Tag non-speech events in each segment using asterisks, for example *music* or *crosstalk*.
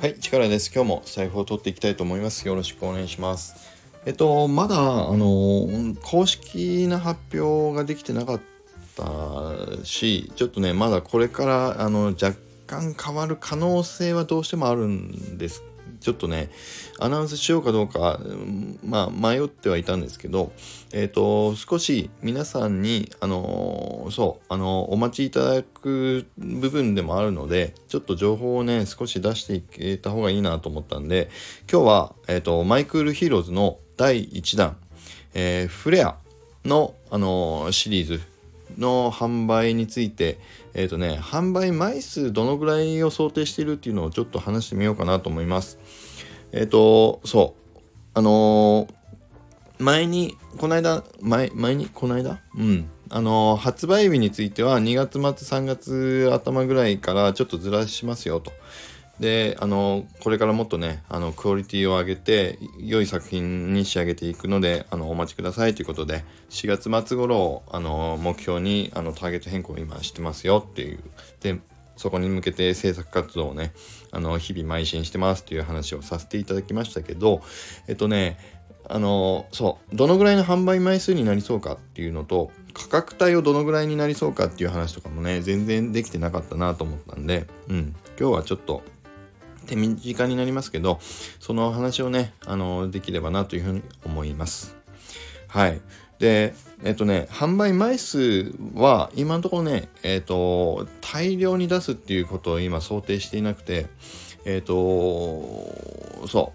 はい、力です。今日も財布を取っていきたいと思います。よろしくお願いします。えっと、まだ、あの、公式な発表ができてなかったし、ちょっとね、まだこれから、あの、若干変わる可能性はどうしてもあるんです。ちょっとね、アナウンスしようかどうか、まあ、迷ってはいたんですけど、えっ、と、少し皆さんに、あのーそう、あのーお待ちいただく部分でもあるので、ちょっと情報をね、少し出していけた方がいいなと思ったんで、今日は、えっ、と、マイクールヒーローズの第1弾、えフレアの、あのシリーズの販売について、えっ、とね、販売枚数どのぐらいを想定しているっていうのをちょっと話してみようかなと思います。えっ、と、そう、あのー前に、この間、前、前に、この間？うん。あの発売日については2月末、3月頭ぐらいからちょっとずらしますよと。で、あのこれからもっとね、あの、クオリティを上げて、良い作品に仕上げていくので、あの、お待ちくださいということで、4月末頃を、あの目標に、あの、ターゲット変更を今してますよっていう。で、そこに向けて制作活動をね、あの、日々邁進してますっていう話をさせていただきましたけど、えっとね、あのそうどのぐらいの販売枚数になりそうかっていうのと価格帯をどのぐらいになりそうかっていう話とかもね全然できてなかったなと思ったんで、うん、今日はちょっと手短になりますけどその話をねあのできればなというふうに思います。はいでえっとね販売枚数は今のところねえっと大量に出すっていうことを今想定していなくてえっとそ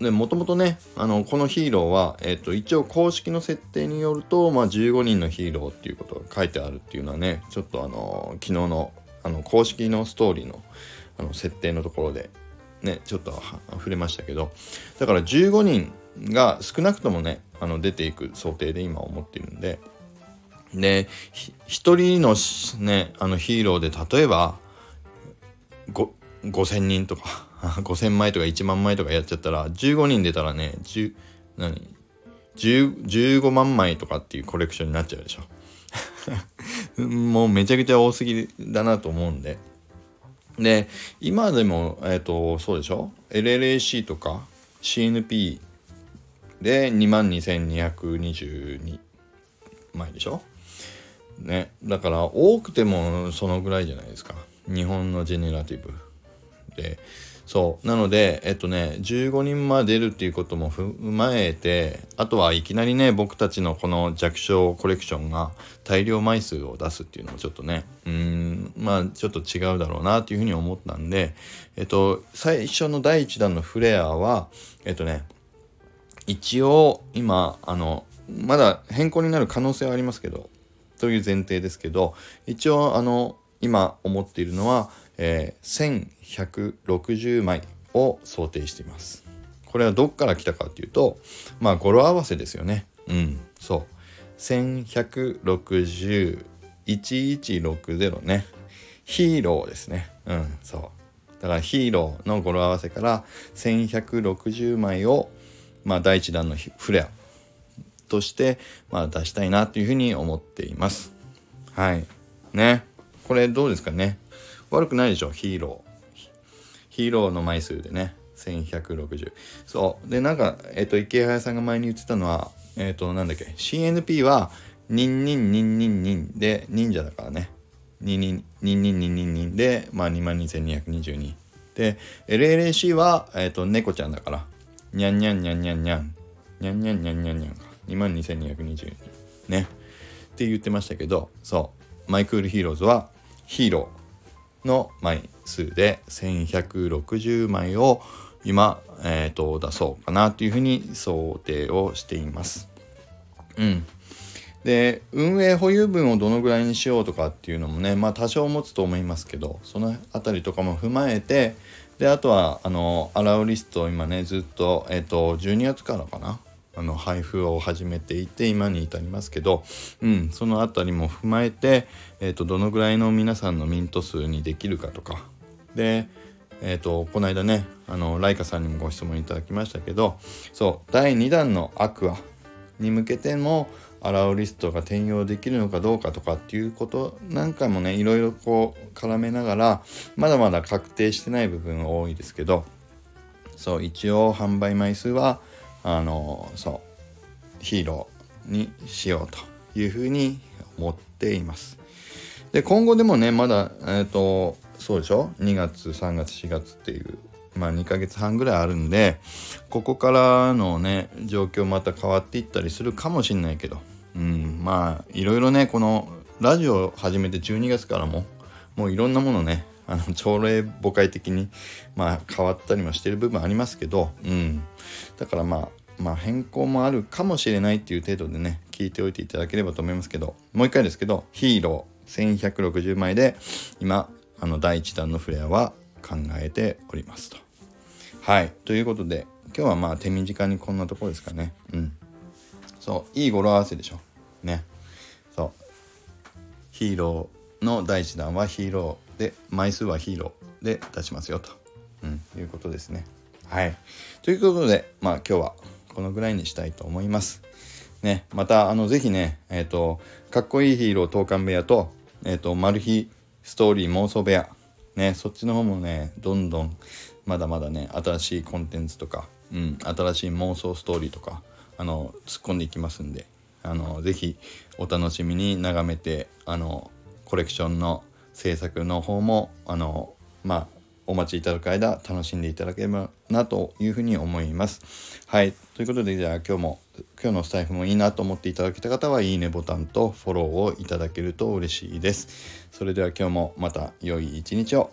うでもともとねあのこのヒーローは、えっと一応公式の設定によると、まあ、15人のヒーローっていうことが書いてあるっていうのはねちょっとあの昨日のあの公式のストーリーのあの設定のところでねちょっと触れましたけど。だから15人が少なくともねあの出ていく想定で今思ってるんで。でひ一人のねあのヒーローで例えば5000人とか *laughs* 5000枚とか1万枚とかやっちゃったら15人出たらね10何15万枚とかっていうコレクションになっちゃうでしょ。*laughs* もうめちゃくちゃ多すぎだなと思うんで。で今でもえっ、とそうでしょ？LLAC とか CNP で22,222枚でしょ？ねだから多くてもそのぐらいじゃないですか。日本のジェネラティブ。でそう。なのでえっとね15人まで出るっていうことも踏まえてあとはいきなりね僕たちのこの弱小コレクションが大量枚数を出すっていうのもちょっとねうんまあちょっと違うだろうなっていうふうに思ったんでえっと最初の第1弾のフレアはえっとね一応今あのまだ変更になる可能性はありますけどという前提ですけど一応あの今思っているのは、えー1160枚を想定していますこれはどっから来たかっていうとまあ語呂合わせですよねうんそう11601160ねヒーローですねうんそうだからヒーローの語呂合わせから1160枚をまあ第一弾のフレアとして、まあ、出したいなというふうに思っています。はい。ね。これどうですかね。悪くないでしょ、ヒーロー。ヒーローの枚数でね、1160。そう。で、なんか、えっ、と、池谷さんが前に言ってたのは、えっ、と、なんだっけ、CNP は、ニンニンニンニンニンで、忍者だからね。ニンニンニンニンニンニンニンで、まあ、22,222。で、LLAC は、えっ、と、猫ちゃんだから、ニャンニャンニャンニャンニャン。ニャンニャンニャンニャンニャンか。22,222。ね。って言ってましたけど、そう。マイクールヒーローズはヒーローの枚数で1160枚を今、えっ、と、出そうかなというふうに想定をしています。うん。で運営保有分をどのぐらいにしようとかっていうのもねまあ多少持つと思いますけどその辺りとかも踏まえてであとはあのアローリストを今ねずっと,、えっと12月からかなあの配布を始めていて今に至りますけど、うん、その辺りも踏まえて、えっとどのぐらいの皆さんのミント数にできるかとか。でえー、とこの間ねあのライカさんにもご質問いただきましたけどそう第2弾のアクアに向けてもアラウリストが転用できるのかどうかとかっていうことなんかもねいろいろこう絡めながらまだまだ確定してない部分多いですけどそう一応販売枚数はあのそうヒーローにしようというふうに思っています。で今後でもねまだえっ、ー、とそうでしょ？2月3月4月っていうまあ2ヶ月半ぐらいあるんでここからのね状況また変わっていったりするかもしんないけどうんまあいろいろねこのラジオ始めて12月からももういろんなものねあの朝礼誤解的にまあ変わったりもしてる部分ありますけどうんだからまあまあ変更もあるかもしれないっていう程度でね聞いておいていただければと思いますけどもう一回ですけどヒーロー1160枚で今あの第1弾のフレアは考えておりますと。はいということで今日はまあ手短にこんなところですかね。うん。そういい語呂合わせでしょ。ね。そうヒーローの第1弾はヒーローで枚数はヒーローで出しますよと、うん、いうことですね。はい。ということでまあ今日はこのぐらいにしたいと思います。ね、またあのぜひね、えっ、ー、とかっこいいヒーロー投函部屋と,、えーと、マル秘ストーリー妄想部屋ねそっちの方もねどんどんまだまだね新しいコンテンツとか、うん、新しい妄想ストーリーとかあの突っ込んでいきますんであのぜひお楽しみに眺めてあのコレクションの制作の方もあのまあお待ちいただく間楽しんでいただければなというふうに思います。はいということでじゃあ今日も今日のスタイフもいいなと思っていただけた方はいいねボタンとフォローをいただけると嬉しいです。それでは今日もまた良い一日を。